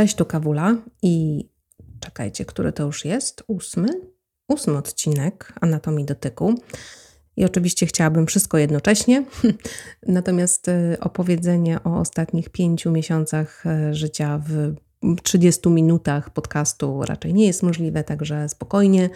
Cześć, tu Kawula i czekajcie, który to już jest? Ósmy? Ósmy odcinek Anatomii Dotyku. I oczywiście chciałabym wszystko jednocześnie, natomiast y, opowiedzenie o ostatnich pięciu miesiącach y, życia w 30 minutach podcastu raczej nie jest możliwe, także spokojnie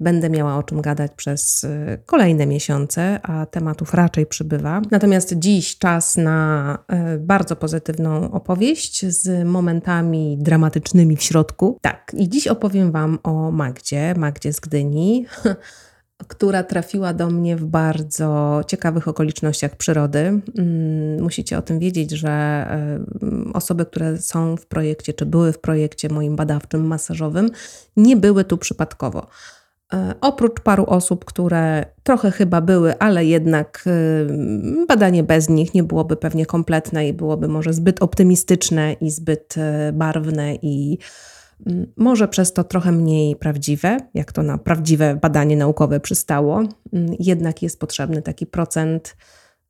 będę miała o czym gadać przez y, kolejne miesiące, a tematów raczej przybywa. Natomiast dziś czas na y, bardzo pozytywną opowieść z momentami dramatycznymi w środku. Tak, i dziś opowiem Wam o Magdzie, Magdzie z Gdyni. która trafiła do mnie w bardzo ciekawych okolicznościach przyrody. Mm, musicie o tym wiedzieć, że e, osoby, które są w projekcie, czy były w projekcie moim badawczym, masażowym, nie były tu przypadkowo. E, oprócz paru osób, które trochę chyba były, ale jednak e, badanie bez nich nie byłoby pewnie kompletne i byłoby może zbyt optymistyczne i zbyt barwne i może przez to trochę mniej prawdziwe, jak to na prawdziwe badanie naukowe przystało, jednak jest potrzebny taki procent,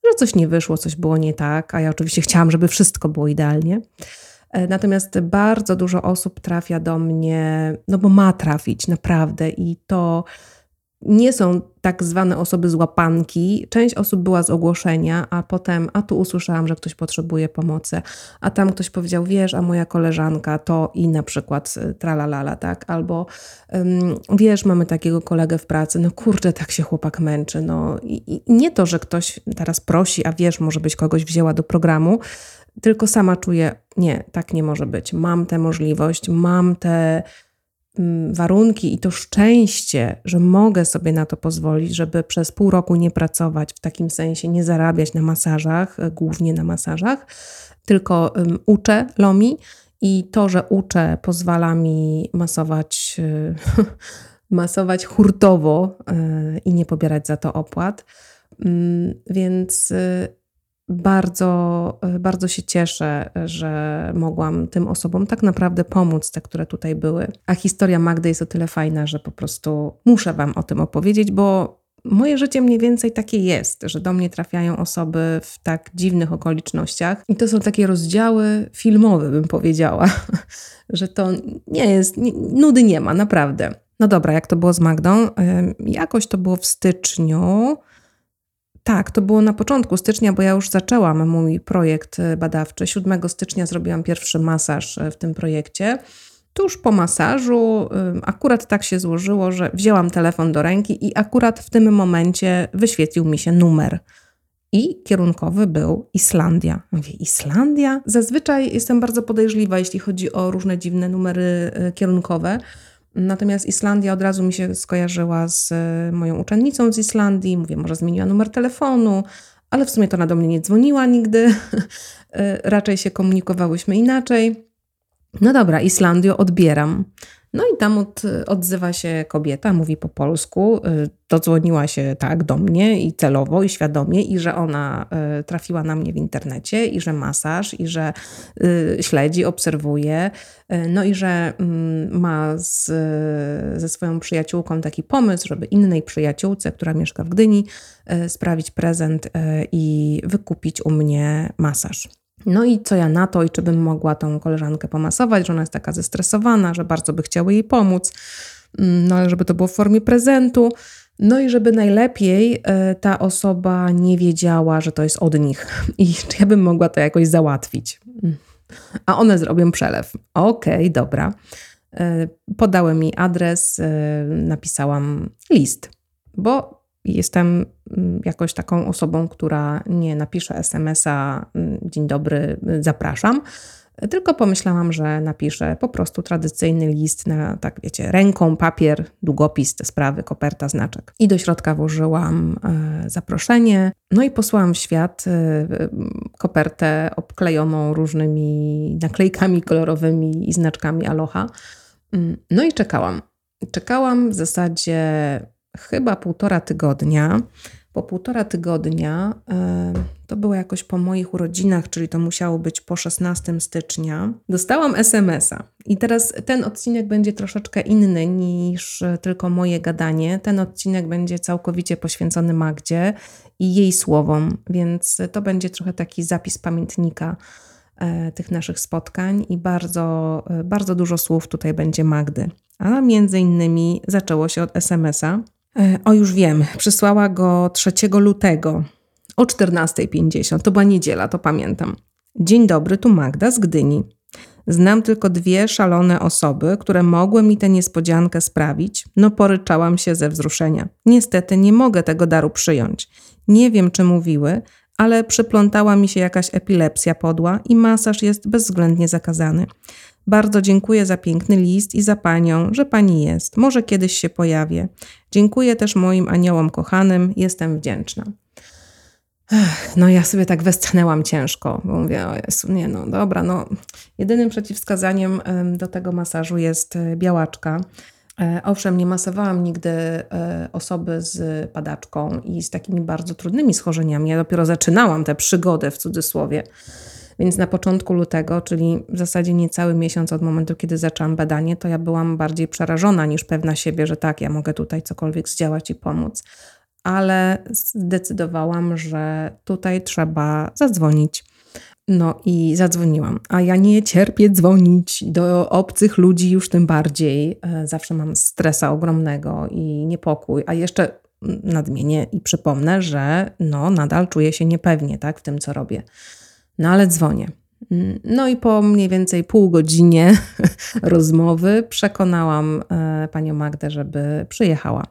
że coś nie wyszło, coś było nie tak, a ja oczywiście chciałam, żeby wszystko było idealnie. E, natomiast bardzo dużo osób trafia do mnie, no bo ma trafić naprawdę i to nie są tak zwane osoby z łapanki. Część osób była z ogłoszenia, a potem, a tu usłyszałam, że ktoś potrzebuje pomocy, a tam ktoś powiedział, wiesz, a moja koleżanka to i na przykład y, tralalala, tak? Albo wiesz, mamy takiego kolegę w pracy, no kurde, tak się chłopak męczy, no i, i nie to, że ktoś teraz prosi, a wiesz, może być kogoś wzięła do programu, tylko sama czuję, nie, tak nie może być. Mam tę możliwość, mam te warunki i to szczęście, że mogę sobie na to pozwolić, żeby przez pół roku nie pracować, w takim sensie nie zarabiać na masażach, e, głównie na masażach, tylko uczę Lomi i to, że uczę, pozwala mi masować, e, masować hurtowo e, i nie pobierać za to opłat. Mm, więc bardzo, bardzo się cieszę, że mogłam tym osobom tak naprawdę pomóc, te, które tutaj były. A historia Magdy jest o tyle fajna, że po prostu muszę Wam o tym opowiedzieć, bo moje życie mniej więcej takie jest, że do mnie trafiają osoby w tak dziwnych okolicznościach. I to są takie rozdziały filmowe, bym powiedziała, że to nie jest, nie, nudy nie ma, naprawdę. No dobra, jak to było z Magdą? Jakoś to było w styczniu. Tak, to było na początku stycznia, bo ja już zaczęłam mój projekt e, badawczy. 7 stycznia zrobiłam pierwszy masaż e, w tym projekcie. Tuż po masażu, akurat tak się złożyło, że wzięłam telefon do ręki i akurat w tym momencie wyświetlił mi się numer. I kierunkowy był Islandia. Mówię, Islandia? Zazwyczaj jestem bardzo podejrzliwa, jeśli chodzi o różne dziwne numery e, kierunkowe. Natomiast Islandia od razu mi się skojarzyła z e, moją uczennicą z Islandii. Mówię, może zmieniła numer telefonu, ale w sumie to ona do mnie nie dzwoniła nigdy. E, raczej się komunikowałyśmy inaczej. No dobra, Islandio odbieram. No i tam od, odzywa się kobieta, mówi po polsku, y, dodzwoniła się tak do mnie i celowo, i świadomie, i że ona y, trafiła na mnie w internecie, i że masaż, i że y, śledzi, obserwuje, no i że mm, ma z, ze swoją przyjaciółką taki pomysł, żeby innej przyjaciółce, która mieszka w Gdyni, sprawić prezent i wykupić u mnie masaż. No i co ja na to, i czy bym mogła tą koleżankę pomasować, że ona jest taka zestresowana, że bardzo by chciały jej pomóc, mm, no ale żeby to było w formie prezentu. No i żeby najlepiej e, ta osoba nie wiedziała, że to jest od nich i czy ja bym mogła to jakoś załatwić. Mm. A one zrobią przelew. Okej, okay, dobra. E, podały mi adres, e, napisałam list, bo jestem mm, jakoś taką osobą, która nie napisze SMS-a mm, dzień dobry, zapraszam, tylko pomyślałam, że napiszę po prostu tradycyjny list na, tak wiecie, ręką, papier, długopis, te sprawy, koperta, znaczek. I do środka włożyłam e, zaproszenie, no i posłałam w świat e, kopertę obklejoną różnymi naklejkami kolorowymi i znaczkami Aloha. Mm, no i czekałam. Czekałam w zasadzie chyba półtora tygodnia. Po półtora tygodnia, e, to było jakoś po moich urodzinach, czyli to musiało być po 16 stycznia, dostałam SMS-a. I teraz ten odcinek będzie troszeczkę inny niż tylko moje gadanie. Ten odcinek będzie całkowicie poświęcony Magdzie i jej słowom, więc to będzie trochę taki zapis pamiętnika e, tych naszych spotkań i bardzo, e, bardzo dużo słów tutaj będzie Magdy. A między innymi zaczęło się od SMS-a. E, o, już wiem, przysłała go 3 lutego o 14.50. To była niedziela, to pamiętam. Dzień dobry, tu Magda z Gdyni. Znam tylko dwie szalone osoby, które mogły mi tę niespodziankę sprawić. No poryczałam się ze wzruszenia. Niestety nie mogę tego daru przyjąć. Nie wiem, czy mówiły, ale przyplątała mi się jakaś epilepsja podła i masaż jest bezwzględnie zakazany. Bardzo dziękuję za piękny list i za panią, że pani jest. Może kiedyś się pojawię. Dziękuję też moim aniołom kochanym, jestem wdzięczna. Ech, no ja sobie tak westchnęłam ciężko, bo mówię, o Jezu, nie no, dobra, no. Jedynym przeciwwskazaniem do tego masażu jest e, białaczka. E, owszem, nie masowałam nigdy e, osoby z padaczką i z takimi bardzo trudnymi schorzeniami. Ja dopiero zaczynałam tę przygodę w cudzysłowie. Więc na początku lutego, czyli w zasadzie niecały miesiąc od momentu, kiedy zaczęłam badanie, to ja byłam bardziej przerażona niż pewna siebie, że tak, ja mogę tutaj cokolwiek zdziałać i pomóc. Ale zdecydowałam, że tutaj trzeba zadzwonić. No i zadzwoniłam, a ja nie cierpię dzwonić do obcych ludzi już tym bardziej. E, zawsze mam stresa ogromnego i niepokój, a jeszcze nadmienię i przypomnę, że no nadal czuję się niepewnie tak, w tym, co robię. No ale dzwonię. No i po mniej więcej pół godzinie rozmowy przekonałam e, panią Magdę, żeby przyjechała.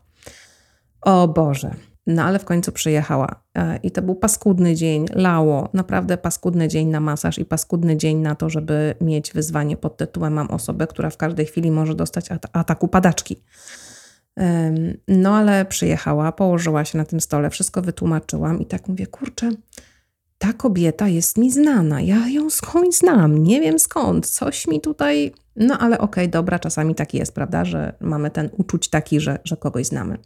O Boże, no ale w końcu przyjechała. E, I to był paskudny dzień, lało, naprawdę paskudny dzień na masaż i paskudny dzień na to, żeby mieć wyzwanie pod tytułem Mam osobę, która w każdej chwili może dostać at ataku padaczki. No ale przyjechała, położyła się na tym stole, wszystko wytłumaczyłam i tak mówię, kurczę, ta kobieta jest mi znana, ja ją skądś znam, nie wiem skąd, coś mi tutaj. No ale okej, okay, dobra, czasami tak jest, prawda, że mamy ten uczuć taki, że, że kogoś znamy.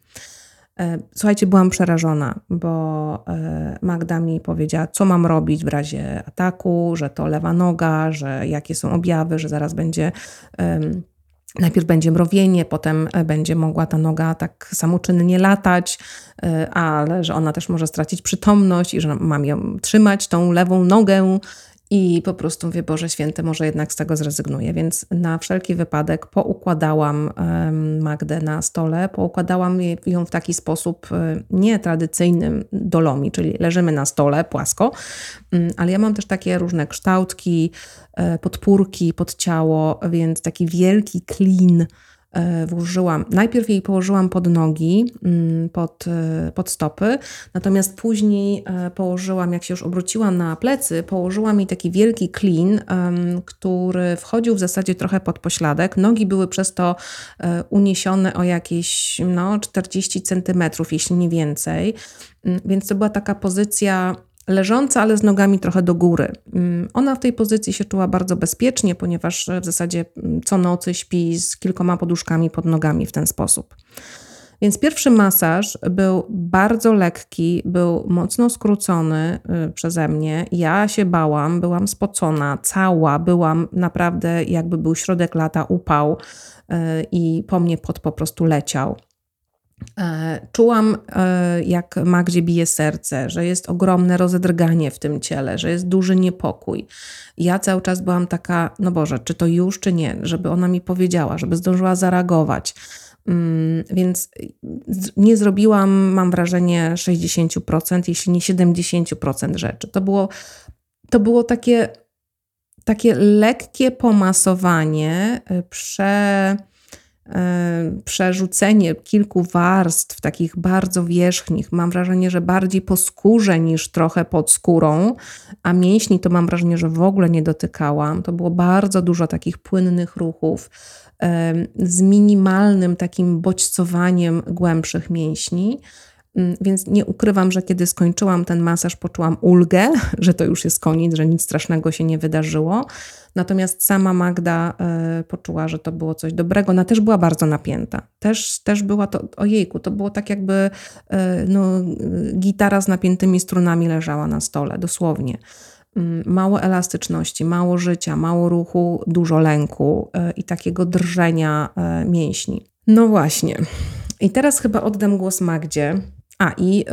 E, słuchajcie, byłam przerażona, bo e, Magda mi powiedziała, co mam robić w razie ataku, że to lewa noga, że jakie są objawy, że zaraz będzie. Najpierw będzie mrowienie, potem będzie mogła ta noga tak samoczynnie latać, e, ale że ona też może stracić przytomność i że mam ją trzymać, tą lewą nogę i po prostu mówię, Boże Święty, może jednak z tego zrezygnuję. Więc na wszelki wypadek poukładałam Magdę na stole, poukładałam ją w taki sposób e, nietradycyjnym dolomi, czyli leżymy na stole płasko, mm, ale ja mam też takie różne kształtki, e, podpórki pod ciało, więc taki wielki klin włożyłam, najpierw jej położyłam pod nogi, mm, pod, e, pod stopy, natomiast później e, położyłam, jak się już obróciłam na plecy, położyłam jej taki wielki klin, który wchodził w zasadzie trochę pod pośladek. Nogi były przez to uniesione o jakieś no, 40 centymetrów, jeśli nie więcej, mm, więc to była taka pozycja leżąca, ale z nogami trochę do góry. Mm, ona w tej pozycji się czuła bardzo bezpiecznie, ponieważ w zasadzie mm, co nocy śpi z kilkoma poduszkami pod nogami w ten sposób. Więc pierwszy masaż był bardzo lekki, był mocno skrócony y, przeze mnie. Ja się bałam, byłam spocona, cała, byłam naprawdę jakby był środek lata, upał y, i po mnie pot po prostu leciał. E, czułam, e, jak Magdzie bije serce, że jest ogromne rozedrganie w tym ciele, że jest duży niepokój. Ja cały czas byłam taka, no Boże, czy to już, czy nie, żeby ona mi powiedziała, żeby zdążyła zareagować. Mm, więc nie zrobiłam, mam wrażenie, 60%, jeśli nie 70% rzeczy. To było, to było takie, takie lekkie pomasowanie, e, prze przerzucenie kilku warstw, takich bardzo wierzchnich, mam wrażenie, że bardziej po skórze niż trochę pod skórą, a mięśni to mam wrażenie, że w ogóle nie dotykałam. To było bardzo dużo takich płynnych ruchów e, z minimalnym takim bodźcowaniem głębszych mięśni. Mm, więc nie ukrywam, że kiedy skończyłam ten masaż, poczułam ulgę, że to już jest koniec, że nic strasznego się nie wydarzyło. Natomiast sama Magda y, poczuła, że to było coś dobrego. Ona też była bardzo napięta. Też, też była to, ojejku, to było tak jakby y, no, gitara z napiętymi strunami leżała na stole, dosłownie. Y, mało elastyczności, mało życia, mało ruchu, dużo lęku i takiego drżenia mięśni. No właśnie. I teraz chyba oddam głos Magdzie, A i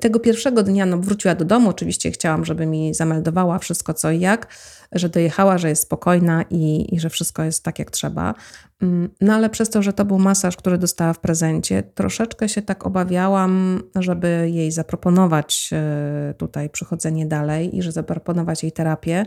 tego pierwszego dnia no, wróciła do domu. Oczywiście chciałam, żeby mi zameldowała wszystko co i jak, że dojechała, że jest spokojna i, i że wszystko jest tak jak trzeba. No ale przez to, że to był masaż, który dostała w prezencie, troszeczkę się tak obawiałam, żeby jej zaproponować y, tutaj przychodzenie dalej i że zaproponować jej terapię.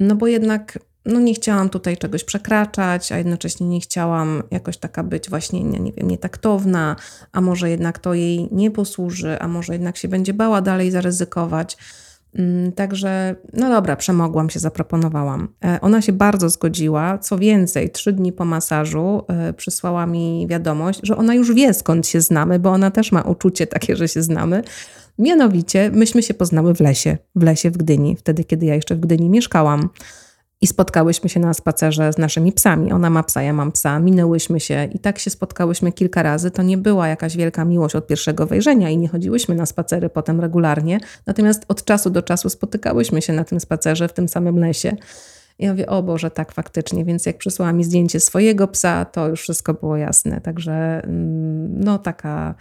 No bo jednak no nie chciałam tutaj czegoś przekraczać, a jednocześnie nie chciałam jakoś taka być właśnie, nie, nie wiem, nietaktowna, a może jednak to jej nie posłuży, a może jednak się będzie bała dalej zaryzykować. Mm, także, no dobra, przemogłam się, zaproponowałam. E, ona się bardzo zgodziła. Co więcej, trzy dni po masażu e, przysłała mi wiadomość, że ona już wie skąd się znamy, bo ona też ma uczucie takie, że się znamy. Mianowicie, myśmy się poznały w lesie, w lesie w Gdyni, wtedy, kiedy ja jeszcze w Gdyni mieszkałam. I spotkałyśmy się na spacerze z naszymi psami. Ona ma psa, ja mam psa. Minęłyśmy się i tak się spotkałyśmy kilka razy. To nie była jakaś wielka miłość od pierwszego wejrzenia i nie chodziłyśmy na spacery potem regularnie. Natomiast od czasu do czasu spotykałyśmy się na tym spacerze w tym samym lesie. Ja mówię, o Boże, tak faktycznie. Więc jak przysłała mi zdjęcie swojego psa, to już wszystko było jasne. Także mm, no taka,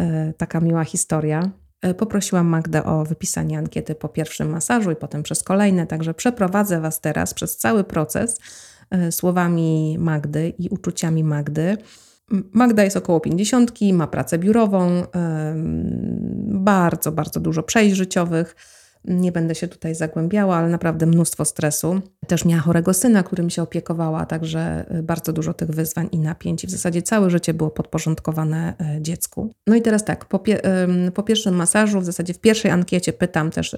e, taka miła historia. E, poprosiłam Magdę o wypisanie ankiety po pierwszym masażu i potem przez kolejne, także przeprowadzę Was teraz przez cały proces e, słowami Magdy i uczuciami Magdy. Magda jest około 50, ma pracę biurową, bardzo, bardzo dużo przejść życiowych nie będę się tutaj zagłębiała, ale naprawdę mnóstwo stresu. Też miała chorego syna, którym się opiekowała, także y, bardzo dużo tych wyzwań i napięć. W zasadzie całe życie było podporządkowane y, dziecku. No i teraz tak, po, po pierwszym masażu, w zasadzie w pierwszej ankiecie pytam też,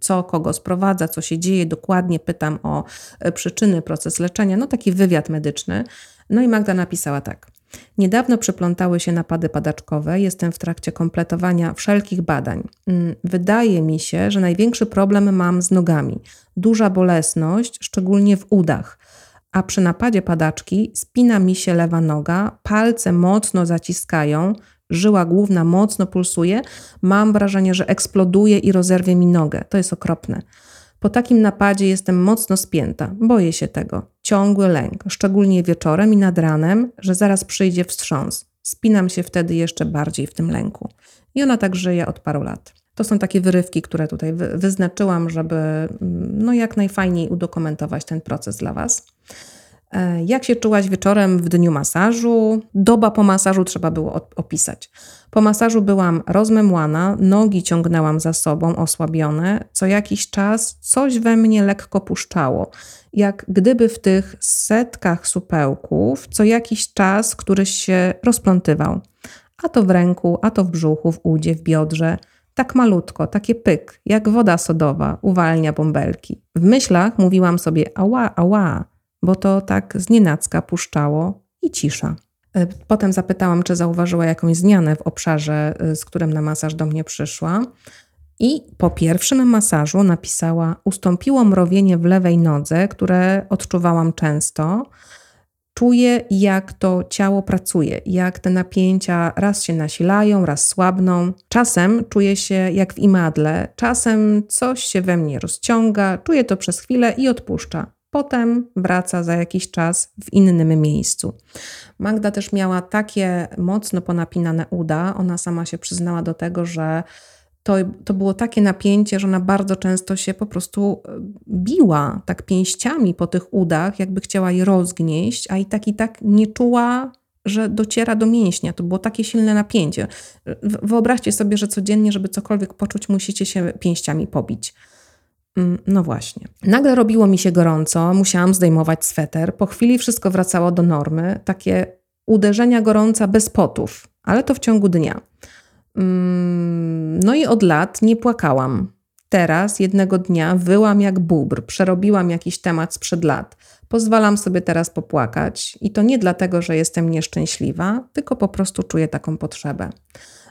co kogo sprowadza, co się dzieje. Dokładnie pytam o y, przyczyny, proces leczenia. No taki wywiad medyczny. No i Magda napisała tak. Niedawno przyplątały się napady padaczkowe, jestem w trakcie kompletowania wszelkich badań. Mm, wydaje mi się, że największy problem mam z nogami. Duża bolesność, szczególnie w udach. A przy napadzie padaczki spina mi się lewa noga, palce mocno zaciskają, żyła główna mocno pulsuje. Mam wrażenie, że eksploduje i rozerwie mi nogę. To jest okropne. Po takim napadzie jestem mocno spięta, boję się tego. Ciągły lęk, szczególnie wieczorem i nad ranem, że zaraz przyjdzie wstrząs. Spinam się wtedy jeszcze bardziej w tym lęku. I ona tak żyje od paru lat. To są takie wyrywki, które tutaj wyznaczyłam, żeby mm, no, jak najfajniej udokumentować ten proces dla Was. E, jak się czułaś wieczorem w dniu masażu? Doba po masażu trzeba było opisać. Po masażu byłam rozmemłana, nogi ciągnęłam za sobą, osłabione. Co jakiś czas coś we mnie lekko puszczało, jak gdyby w tych setkach supełków co jakiś czas któryś się rozplątywał. A to w ręku, a to w brzuchu, w udzie, w biodrze. Tak malutko, takie pyk, jak woda sodowa, uwalnia bąbelki. W myślach mówiłam sobie ała, ała, bo to tak znienacka puszczało i cisza. E, potem zapytałam, czy zauważyła jakąś zmianę w obszarze, e, z którym na masaż do mnie przyszła. I po pierwszym masażu napisała: Ustąpiło mrowienie w lewej nodze, które odczuwałam często. Czuję, jak to ciało pracuje, jak te napięcia raz się nasilają, raz słabną. Czasem czuję się jak w imadle, czasem coś się we mnie rozciąga, czuję to przez chwilę i odpuszcza. Potem wraca za jakiś czas w innym miejscu. Magda też miała takie mocno ponapinane uda. Ona sama się przyznała do tego, że to, to było takie napięcie, że ona bardzo często się po prostu e, biła tak pięściami po tych udach, jakby chciała je rozgnieść, a i tak i tak nie czuła, że dociera do mięśnia. To było takie silne napięcie. Wyobraźcie sobie, że codziennie, żeby cokolwiek poczuć, musicie się pięściami pobić. Mm, no właśnie. Nagle robiło mi się gorąco, musiałam zdejmować sweter. Po chwili wszystko wracało do normy. Takie uderzenia gorąca bez potów, ale to w ciągu dnia. Mm, no i od lat nie płakałam. Teraz jednego dnia wyłam jak bubr, przerobiłam jakiś temat sprzed lat. Pozwalam sobie teraz popłakać i to nie dlatego, że jestem nieszczęśliwa, tylko po prostu czuję taką potrzebę.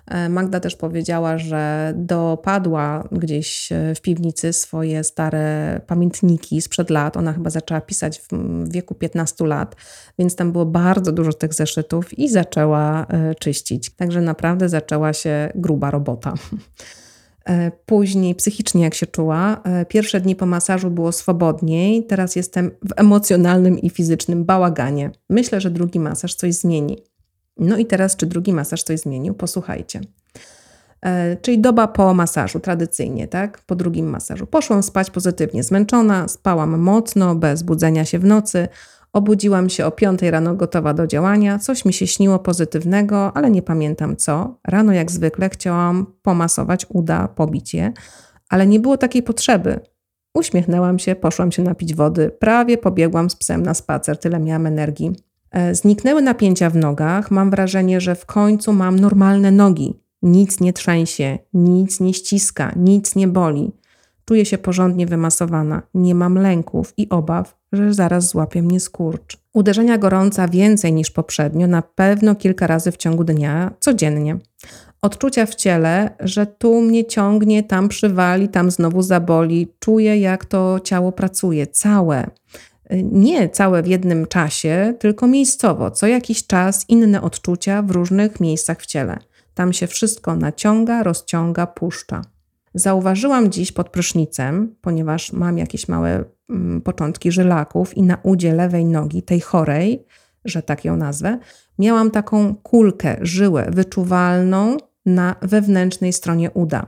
E, Magda też powiedziała, że dopadła gdzieś e, w piwnicy swoje stare pamiętniki sprzed lat. Ona chyba zaczęła pisać w wieku 15 lat, więc tam było bardzo dużo tych zeszytów i zaczęła e, czyścić. Także naprawdę zaczęła się gruba robota. Później psychicznie, jak się czuła, pierwsze dni po masażu było swobodniej, teraz jestem w emocjonalnym i fizycznym bałaganie. Myślę, że drugi masaż coś zmieni. No i teraz, czy drugi masaż coś zmienił? Posłuchajcie. E, czyli doba po masażu, tradycyjnie, tak? Po drugim masażu. Poszłam spać pozytywnie zmęczona, spałam mocno, bez budzenia się w nocy. Obudziłam się o 5 rano gotowa do działania. Coś mi się śniło pozytywnego, ale nie pamiętam co. Rano jak zwykle chciałam pomasować uda, pobić je, ale nie było takiej potrzeby. Uśmiechnęłam się, poszłam się napić wody, prawie pobiegłam z psem na spacer, tyle miałam energii. E, zniknęły napięcia w nogach. Mam wrażenie, że w końcu mam normalne nogi. Nic nie trzęsie, nic nie ściska, nic nie boli. Czuję się porządnie wymasowana, nie mam lęków i obaw, że zaraz złapie mnie skurcz. Uderzenia gorąca więcej niż poprzednio, na pewno kilka razy w ciągu dnia, codziennie. Odczucia w ciele, że tu mnie ciągnie, tam przywali, tam znowu zaboli. Czuję, jak to ciało pracuje, całe. Nie całe w jednym czasie, tylko miejscowo, co jakiś czas inne odczucia w różnych miejscach w ciele. Tam się wszystko naciąga, rozciąga, puszcza. Zauważyłam dziś pod prysznicem, ponieważ mam jakieś małe mm, początki żylaków i na udzie lewej nogi, tej chorej, że tak ją nazwę, miałam taką kulkę, żyłę wyczuwalną na wewnętrznej stronie uda.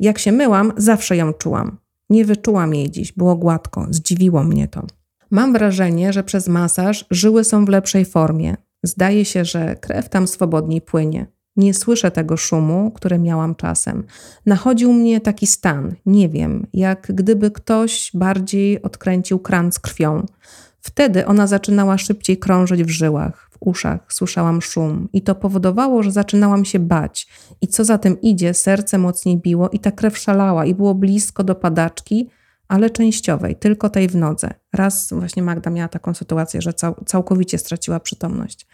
Jak się myłam, zawsze ją czułam. Nie wyczułam jej dziś, było gładko, zdziwiło mnie to. Mam wrażenie, że przez masaż żyły są w lepszej formie. Zdaje się, że krew tam swobodniej płynie. Nie słyszę tego szumu, który miałam czasem. Nachodził mnie taki stan, nie wiem, jak gdyby ktoś bardziej odkręcił kran z krwią. Wtedy ona zaczynała szybciej krążyć w żyłach, w uszach, słyszałam szum i to powodowało, że zaczynałam się bać. I co za tym idzie, serce mocniej biło i ta krew szalała i było blisko do padaczki, ale częściowej, tylko tej w nodze. Raz właśnie Magda miała taką sytuację, że cał całkowicie straciła przytomność.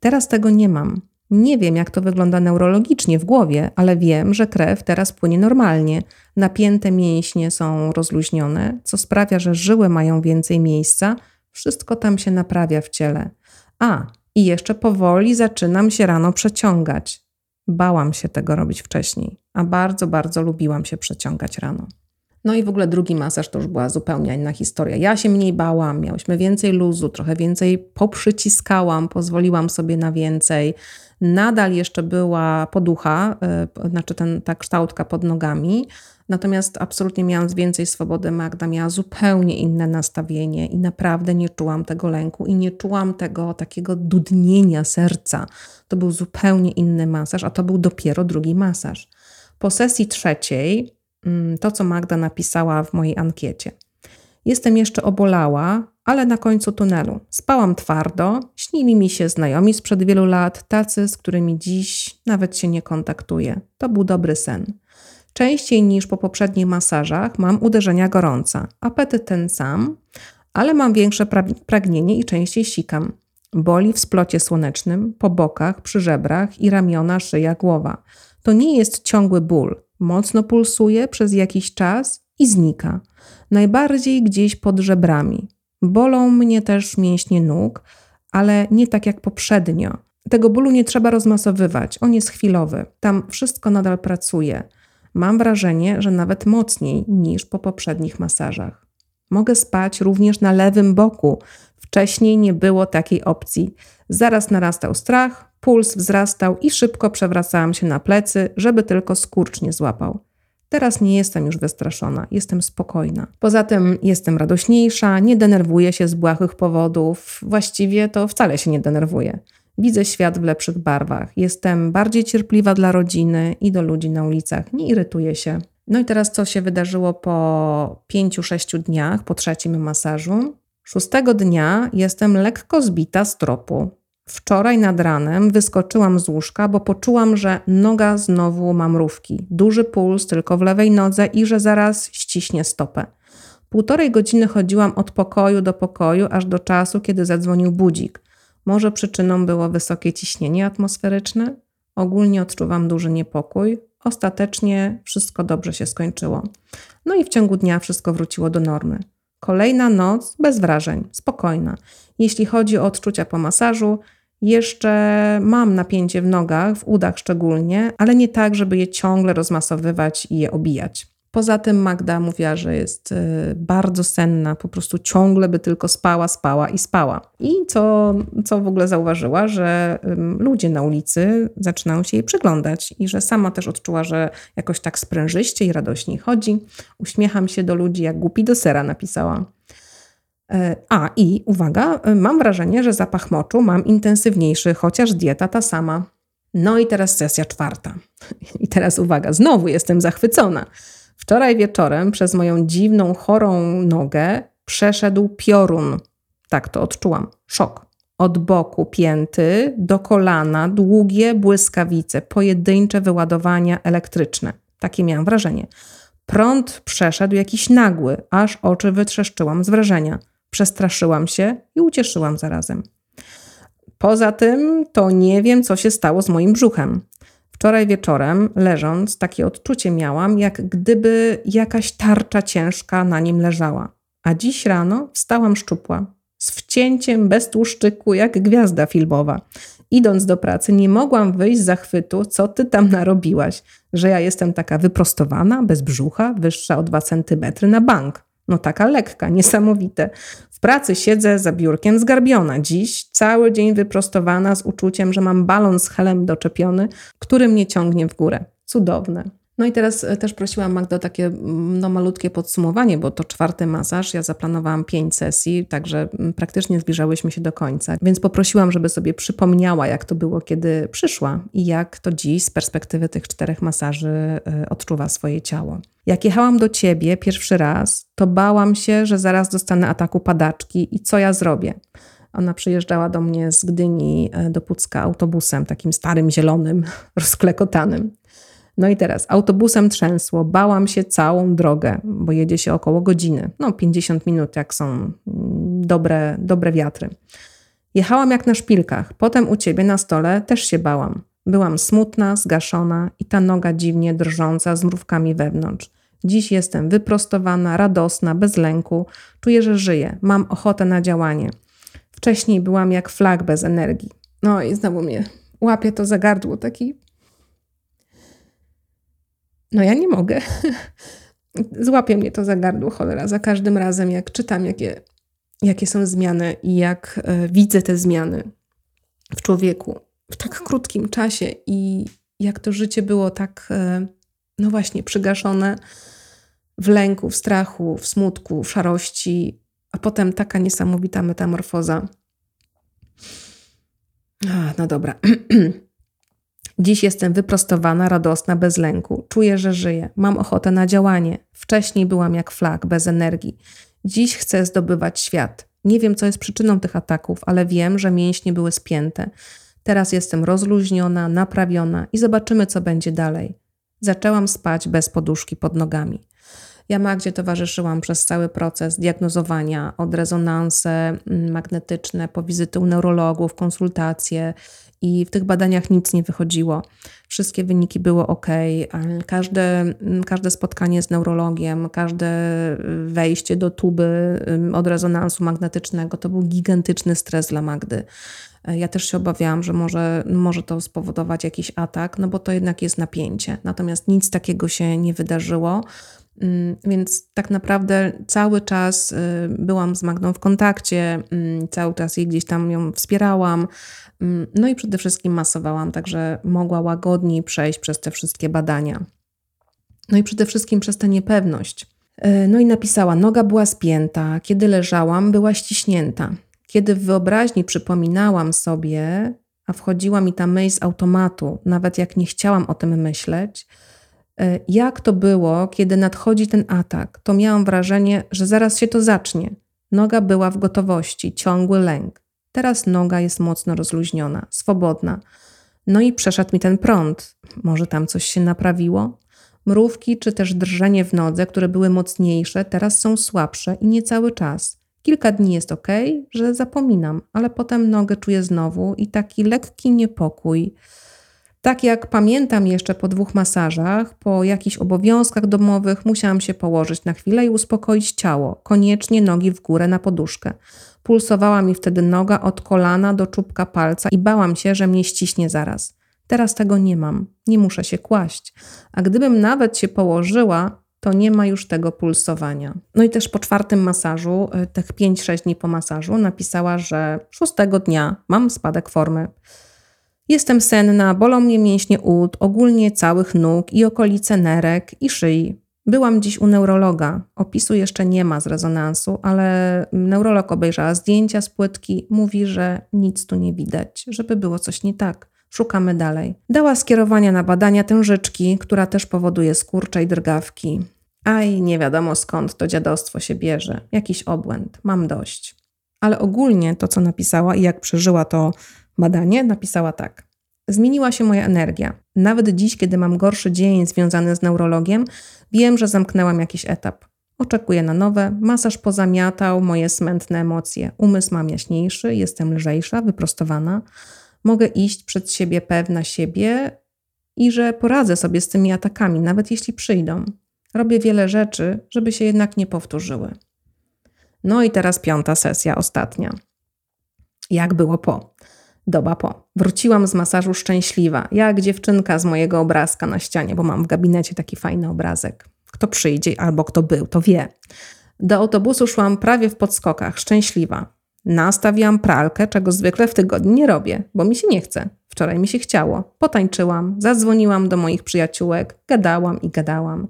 Teraz tego nie mam. Nie wiem, jak to wygląda neurologicznie w głowie, ale wiem, że krew teraz płynie normalnie. Napięte mięśnie są rozluźnione, co sprawia, że żyły mają więcej miejsca, wszystko tam się naprawia w ciele. A, i jeszcze powoli zaczynam się rano przeciągać. Bałam się tego robić wcześniej, a bardzo, bardzo lubiłam się przeciągać rano. No i w ogóle drugi masaż to już była zupełnie inna historia. Ja się mniej bałam, miałyśmy więcej luzu, trochę więcej poprzyciskałam, pozwoliłam sobie na więcej. Nadal jeszcze była poducha, yy, znaczy ten, ta kształtka pod nogami, natomiast absolutnie miałam więcej swobody. Magda miała zupełnie inne nastawienie i naprawdę nie czułam tego lęku i nie czułam tego takiego dudnienia serca. To był zupełnie inny masaż, a to był dopiero drugi masaż. Po sesji trzeciej to, co Magda napisała w mojej ankiecie. Jestem jeszcze obolała, ale na końcu tunelu. Spałam twardo, śnili mi się znajomi sprzed wielu lat, tacy, z którymi dziś nawet się nie kontaktuję. To był dobry sen. Częściej niż po poprzednich masażach mam uderzenia gorąca. Apetyt ten sam, ale mam większe pragnienie i częściej sikam. Boli w splocie słonecznym, po bokach, przy żebrach i ramiona, szyja, głowa. To nie jest ciągły ból, mocno pulsuje przez jakiś czas i znika. Najbardziej gdzieś pod żebrami. Bolą mnie też mięśnie nóg, ale nie tak jak poprzednio. Tego bólu nie trzeba rozmasowywać, on jest chwilowy. Tam wszystko nadal pracuje. Mam wrażenie, że nawet mocniej niż po poprzednich masażach. Mogę spać również na lewym boku. Wcześniej nie było takiej opcji. Zaraz narastał strach, puls wzrastał i szybko przewracałam się na plecy, żeby tylko skurcz nie złapał. Teraz nie jestem już wystraszona, jestem spokojna. Poza tym jestem radośniejsza, nie denerwuję się z błahych powodów, właściwie to wcale się nie denerwuję. Widzę świat w lepszych barwach, jestem bardziej cierpliwa dla rodziny i do ludzi na ulicach, nie irytuję się. No i teraz co się wydarzyło po pięciu, sześciu dniach po trzecim masażu? Szóstego dnia jestem lekko zbita z tropu. Wczoraj nad ranem wyskoczyłam z łóżka, bo poczułam, że noga znowu ma mrówki, duży puls tylko w lewej nodze i że zaraz ściśnie stopę. Półtorej godziny chodziłam od pokoju do pokoju, aż do czasu, kiedy zadzwonił budzik. Może przyczyną było wysokie ciśnienie atmosferyczne? Ogólnie odczuwam duży niepokój. Ostatecznie wszystko dobrze się skończyło. No i w ciągu dnia wszystko wróciło do normy. Kolejna noc bez wrażeń, spokojna. Jeśli chodzi o odczucia po masażu, jeszcze mam napięcie w nogach, w udach szczególnie, ale nie tak, żeby je ciągle rozmasowywać i je obijać. Poza tym Magda mówiła, że jest y, bardzo senna, po prostu ciągle by tylko spała, spała i spała. I co, co w ogóle zauważyła, że ludzie na ulicy zaczynają się jej przyglądać i że sama też odczuła, że jakoś tak sprężyście i radośniej chodzi. Uśmiecham się do ludzi jak głupi do sera, napisała. E, a i uwaga, y, mam wrażenie, że zapach moczu mam intensywniejszy, chociaż dieta ta sama. No i teraz sesja czwarta. I teraz uwaga, znowu jestem zachwycona. Wczoraj wieczorem przez moją dziwną, chorą nogę przeszedł piorun. Tak to odczułam. Szok. Od boku pięty do kolana długie błyskawice, pojedyncze wyładowania elektryczne. Takie miałam wrażenie. Prąd przeszedł jakiś nagły, aż oczy wytrzeszczyłam z wrażenia. Przestraszyłam się i ucieszyłam zarazem. Poza tym, to nie wiem, co się stało z moim brzuchem. Wczoraj wieczorem, leżąc, takie odczucie miałam, jak gdyby jakaś tarcza ciężka na nim leżała. A dziś rano wstałam szczupła, z wcięciem bez tłuszczyku, jak gwiazda filmowa. Idąc do pracy, nie mogłam wyjść z zachwytu, co ty tam narobiłaś, że ja jestem taka wyprostowana, bez brzucha, wyższa o dwa centymetry na bank. No taka lekka, niesamowite. W pracy siedzę za biurkiem zgarbiona. Dziś cały dzień wyprostowana z uczuciem, że mam balon z helem doczepiony, który mnie ciągnie w górę. Cudowne. No i teraz e, też prosiłam Magdę o takie mm, no, malutkie podsumowanie, bo to czwarty masaż. Ja zaplanowałam pięć sesji, także mm, praktycznie zbliżałyśmy się do końca. Więc poprosiłam, żeby sobie przypomniała, jak to było, kiedy przyszła i jak to dziś z perspektywy tych czterech masaży e, odczuwa swoje ciało. Jak jechałam do ciebie pierwszy raz, to bałam się, że zaraz dostanę ataku padaczki i co ja zrobię. Ona przyjeżdżała do mnie z Gdyni e, do Pucka autobusem, takim starym, zielonym, rozklekotanym. No i teraz autobusem trzęsło, bałam się całą drogę, bo jedzie się około godziny, no 50 minut, jak są mm, dobre, dobre wiatry. Jechałam jak na szpilkach, potem u ciebie na stole też się bałam. Byłam smutna, zgaszona i ta noga dziwnie drżąca z mrówkami wewnątrz. Dziś jestem wyprostowana, radosna, bez lęku. Czuję, że żyję, mam ochotę na działanie. Wcześniej byłam jak flag bez energii. No i znowu mnie łapie to za gardło, taki no ja nie mogę. Złapie mnie to za gardło, cholera, za każdym razem, jak czytam, jakie, jakie są zmiany i jak e, widzę te zmiany w człowieku w tak krótkim czasie i jak to życie było tak, e, no właśnie, przygaszone w lęku, w strachu, w smutku, w szarości, a potem taka niesamowita metamorfoza. A, no dobra. Dziś jestem wyprostowana, radosna, bez lęku. Czuję, że żyję. Mam ochotę na działanie. Wcześniej byłam jak flag, bez energii. Dziś chcę zdobywać świat. Nie wiem, co jest przyczyną tych ataków, ale wiem, że mięśnie były spięte. Teraz jestem rozluźniona, naprawiona i zobaczymy, co będzie dalej. Zaczęłam spać bez poduszki pod nogami. Ja Magdzie towarzyszyłam przez cały proces diagnozowania, od rezonanse mm, magnetyczne, po wizyty u neurologów, konsultacje, i w tych badaniach nic nie wychodziło. Wszystkie wyniki były ok. Każde, każde spotkanie z neurologiem, każde wejście do tuby od rezonansu magnetycznego to był gigantyczny stres dla Magdy. Ja też się obawiałam, że może, może to spowodować jakiś atak, no bo to jednak jest napięcie. Natomiast nic takiego się nie wydarzyło. Mm, więc tak naprawdę cały czas y, byłam z Magdą w kontakcie, mm, cały czas jej gdzieś tam ją wspierałam, mm, no i przede wszystkim masowałam, także mogła łagodniej przejść przez te wszystkie badania. No i przede wszystkim przez tę niepewność. Y, no i napisała: Noga była spięta, kiedy leżałam, była ściśnięta. Kiedy w wyobraźni przypominałam sobie, a wchodziła mi ta myśl z automatu, nawet jak nie chciałam o tym myśleć, jak to było, kiedy nadchodzi ten atak, to miałam wrażenie, że zaraz się to zacznie. Noga była w gotowości, ciągły lęk. Teraz noga jest mocno rozluźniona, swobodna. No i przeszedł mi ten prąd. Może tam coś się naprawiło? Mrówki czy też drżenie w nodze, które były mocniejsze, teraz są słabsze i nie cały czas. Kilka dni jest ok, że zapominam, ale potem nogę czuję znowu i taki lekki niepokój. Tak jak pamiętam jeszcze po dwóch masażach, po jakichś obowiązkach domowych, musiałam się położyć na chwilę i uspokoić ciało, koniecznie nogi w górę na poduszkę. Pulsowała mi wtedy noga od kolana do czubka palca i bałam się, że mnie ściśnie zaraz. Teraz tego nie mam, nie muszę się kłaść. A gdybym nawet się położyła, to nie ma już tego pulsowania. No i też po czwartym masażu, y, tych 5-6 dni po masażu, napisała, że szóstego dnia mam spadek formy. Jestem senna, bolą mnie mięśnie ud, ogólnie całych nóg i okolice nerek i szyi. Byłam dziś u neurologa. Opisu jeszcze nie ma z rezonansu, ale neurolog obejrzała zdjęcia z płytki, mówi, że nic tu nie widać, żeby było coś nie tak. Szukamy dalej. Dała skierowania na badania tężyczki, która też powoduje skurcze i drgawki. Aj, nie wiadomo skąd to dziadostwo się bierze. Jakiś obłęd. Mam dość. Ale ogólnie to, co napisała i jak przeżyła to badanie, napisała tak. Zmieniła się moja energia. Nawet dziś, kiedy mam gorszy dzień związany z neurologiem, wiem, że zamknęłam jakiś etap. Oczekuję na nowe. Masaż pozamiatał moje smętne emocje. Umysł mam jaśniejszy, jestem lżejsza, wyprostowana. Mogę iść przed siebie pewna siebie i że poradzę sobie z tymi atakami, nawet jeśli przyjdą. Robię wiele rzeczy, żeby się jednak nie powtórzyły. No i teraz piąta sesja, ostatnia. Jak było po? Doba po. Wróciłam z masażu szczęśliwa, jak dziewczynka z mojego obrazka na ścianie, bo mam w gabinecie taki fajny obrazek. Kto przyjdzie albo kto był, to wie. Do autobusu szłam prawie w podskokach, szczęśliwa. Nastawiłam pralkę, czego zwykle w tygodniu nie robię, bo mi się nie chce. Wczoraj mi się chciało. Potańczyłam, zadzwoniłam do moich przyjaciółek, gadałam i gadałam.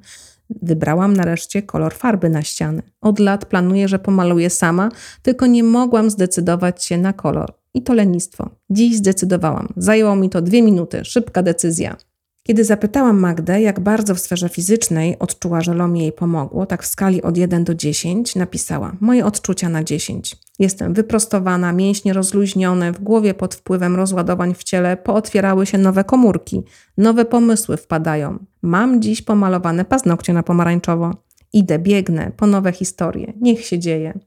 Wybrałam nareszcie kolor farby na ściany. Od lat planuję, że pomaluję sama, tylko nie mogłam zdecydować się na kolor. I to lenistwo. Dziś zdecydowałam. Zajęło mi to dwie minuty. Szybka decyzja. Kiedy zapytałam Magdę, jak bardzo w sferze fizycznej odczuła, że LOM jej pomogło, tak w skali od 1 do 10, napisała: Moje odczucia na 10. Jestem wyprostowana, mięśnie rozluźnione, w głowie pod wpływem rozładowań w ciele pootwierały się nowe komórki, nowe pomysły wpadają. Mam dziś pomalowane paznokcie na pomarańczowo. Idę, biegnę po nowe historie. Niech się dzieje.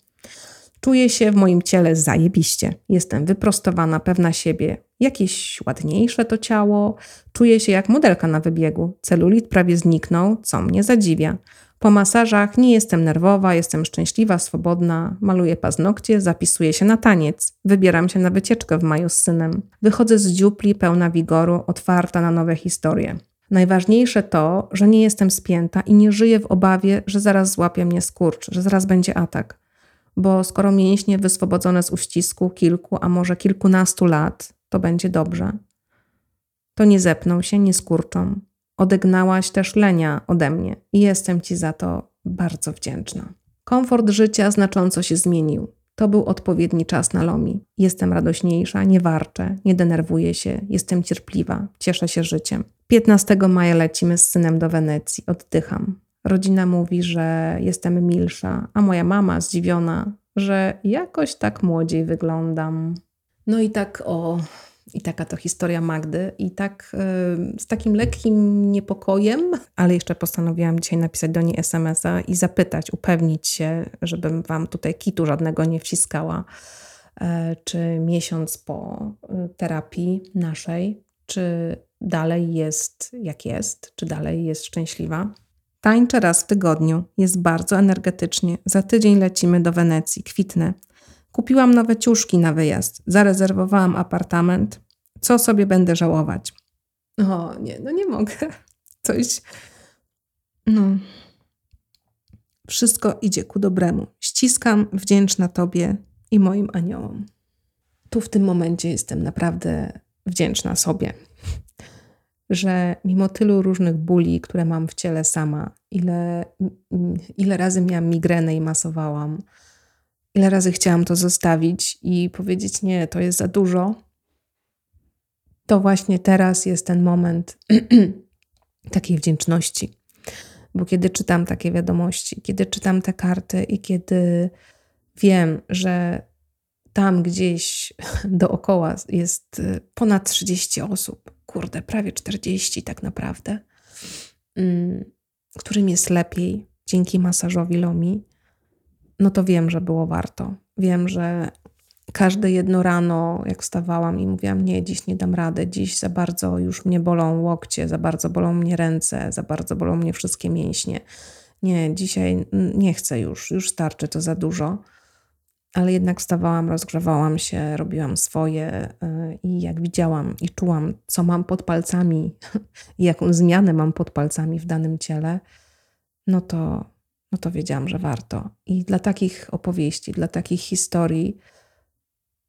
Czuję się w moim ciele zajebiście. Jestem wyprostowana, pewna siebie. Jakieś ładniejsze to ciało. Czuję się jak modelka na wybiegu. Celulit prawie zniknął, co mnie zadziwia. Po masażach nie jestem nerwowa, jestem szczęśliwa, swobodna. Maluję paznokcie, zapisuję się na taniec. Wybieram się na wycieczkę w maju z synem. Wychodzę z dziupli pełna wigoru, otwarta na nowe historie. Najważniejsze to, że nie jestem spięta i nie żyję w obawie, że zaraz złapie mnie skurcz, że zaraz będzie atak bo skoro mięśnie wyswobodzone z uścisku kilku, a może kilkunastu lat, to będzie dobrze. To nie zepną się, nie skurczą. Odegnałaś też lenia ode mnie i jestem Ci za to bardzo wdzięczna. Komfort życia znacząco się zmienił. To był odpowiedni czas na Lomi. Jestem radośniejsza, nie warczę, nie denerwuję się, jestem cierpliwa, cieszę się życiem. 15 maja lecimy z synem do Wenecji, oddycham. Rodzina mówi, że jestem milsza, a moja mama zdziwiona, że jakoś tak młodziej wyglądam. No i tak o. I taka to historia Magdy. I tak yy, z takim lekkim niepokojem, ale jeszcze postanowiłam dzisiaj napisać do niej SMS-a i zapytać, upewnić się, żebym Wam tutaj kitu żadnego nie wciskała, yy, czy miesiąc po yy, terapii naszej, czy dalej jest jak jest, czy dalej jest szczęśliwa. Tańczę raz w tygodniu, jest bardzo energetycznie. Za tydzień lecimy do Wenecji, kwitnę. Kupiłam nowe ciuszki na wyjazd, zarezerwowałam apartament. Co sobie będę żałować? O, nie, no nie mogę. Coś. No. Wszystko idzie ku dobremu. Ściskam, wdzięczna Tobie i moim aniołom. Tu w tym momencie jestem naprawdę wdzięczna sobie że mimo tylu różnych bóli, które mam w ciele sama, ile, ile razy miałam migrenę i masowałam, ile razy chciałam to zostawić i powiedzieć: Nie, to jest za dużo, to właśnie teraz jest ten moment takiej wdzięczności. Bo kiedy czytam takie wiadomości, kiedy czytam te karty i kiedy wiem, że tam gdzieś dookoła jest ponad 30 osób, kurde, prawie 40 tak naprawdę, mm, którym jest lepiej dzięki masażowi Lomi, no to wiem, że było warto. Wiem, że każde jedno rano, jak wstawałam i mówiłam, nie, dziś nie dam rady, dziś za bardzo już mnie bolą łokcie, za bardzo bolą mnie ręce, za bardzo bolą mnie wszystkie mięśnie. Nie, dzisiaj nie chcę już, już starczy, to za dużo ale jednak wstawałam, rozgrzewałam się, robiłam swoje y, i jak widziałam i czułam, co mam pod palcami jaką zmianę mam pod palcami w danym ciele, no to, no to wiedziałam, że warto. I dla takich opowieści, dla takich historii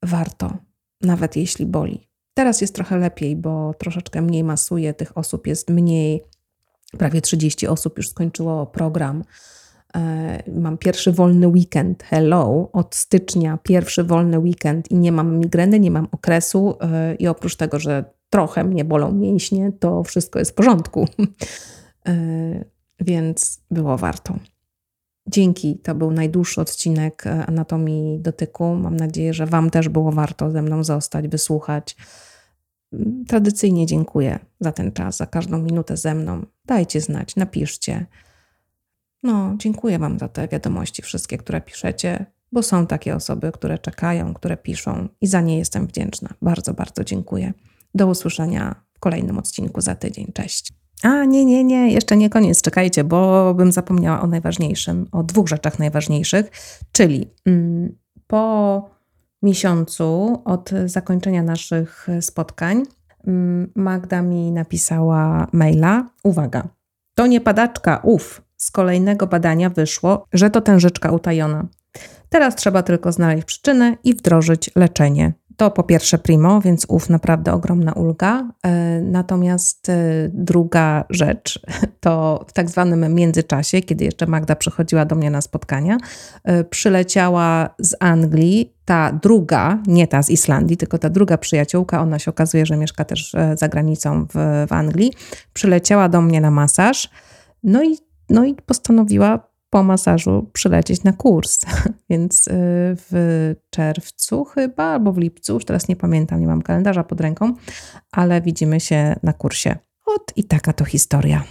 warto, nawet jeśli boli. Teraz jest trochę lepiej, bo troszeczkę mniej masuje, tych osób jest mniej. Prawie 30 osób już skończyło program. E, mam pierwszy wolny weekend, hello, od stycznia pierwszy wolny weekend i nie mam migreny, nie mam okresu e, i oprócz tego, że trochę mnie bolą mięśnie, to wszystko jest w porządku. E, więc było warto. Dzięki, to był najdłuższy odcinek Anatomii Dotyku. Mam nadzieję, że Wam też było warto ze mną zostać, wysłuchać. Tradycyjnie dziękuję za ten czas, za każdą minutę ze mną. Dajcie znać, napiszcie. No, dziękuję Wam za te wiadomości, wszystkie, które piszecie, bo są takie osoby, które czekają, które piszą i za nie jestem wdzięczna. Bardzo, bardzo dziękuję. Do usłyszenia w kolejnym odcinku za tydzień. Cześć. A nie, nie, nie, jeszcze nie koniec, czekajcie, bo bym zapomniała o najważniejszym, o dwóch rzeczach najważniejszych, czyli mm, po miesiącu od zakończenia naszych spotkań mm, Magda mi napisała maila. Uwaga, to nie padaczka, uf. Z kolejnego badania wyszło, że to tężyczka utajona. Teraz trzeba tylko znaleźć przyczynę i wdrożyć leczenie. To po pierwsze primo, więc ów naprawdę ogromna ulga. E, natomiast e, druga rzecz to w tak zwanym międzyczasie, kiedy jeszcze Magda przychodziła do mnie na spotkania, e, przyleciała z Anglii ta druga, nie ta z Islandii, tylko ta druga przyjaciółka, ona się okazuje, że mieszka też za granicą w, w Anglii, przyleciała do mnie na masaż. No i, no i postanowiła po masażu przylecieć na kurs. Więc y, w czerwcu chyba, albo w lipcu, już teraz nie pamiętam, nie mam kalendarza pod ręką, ale widzimy się na kursie. Ot i taka to historia.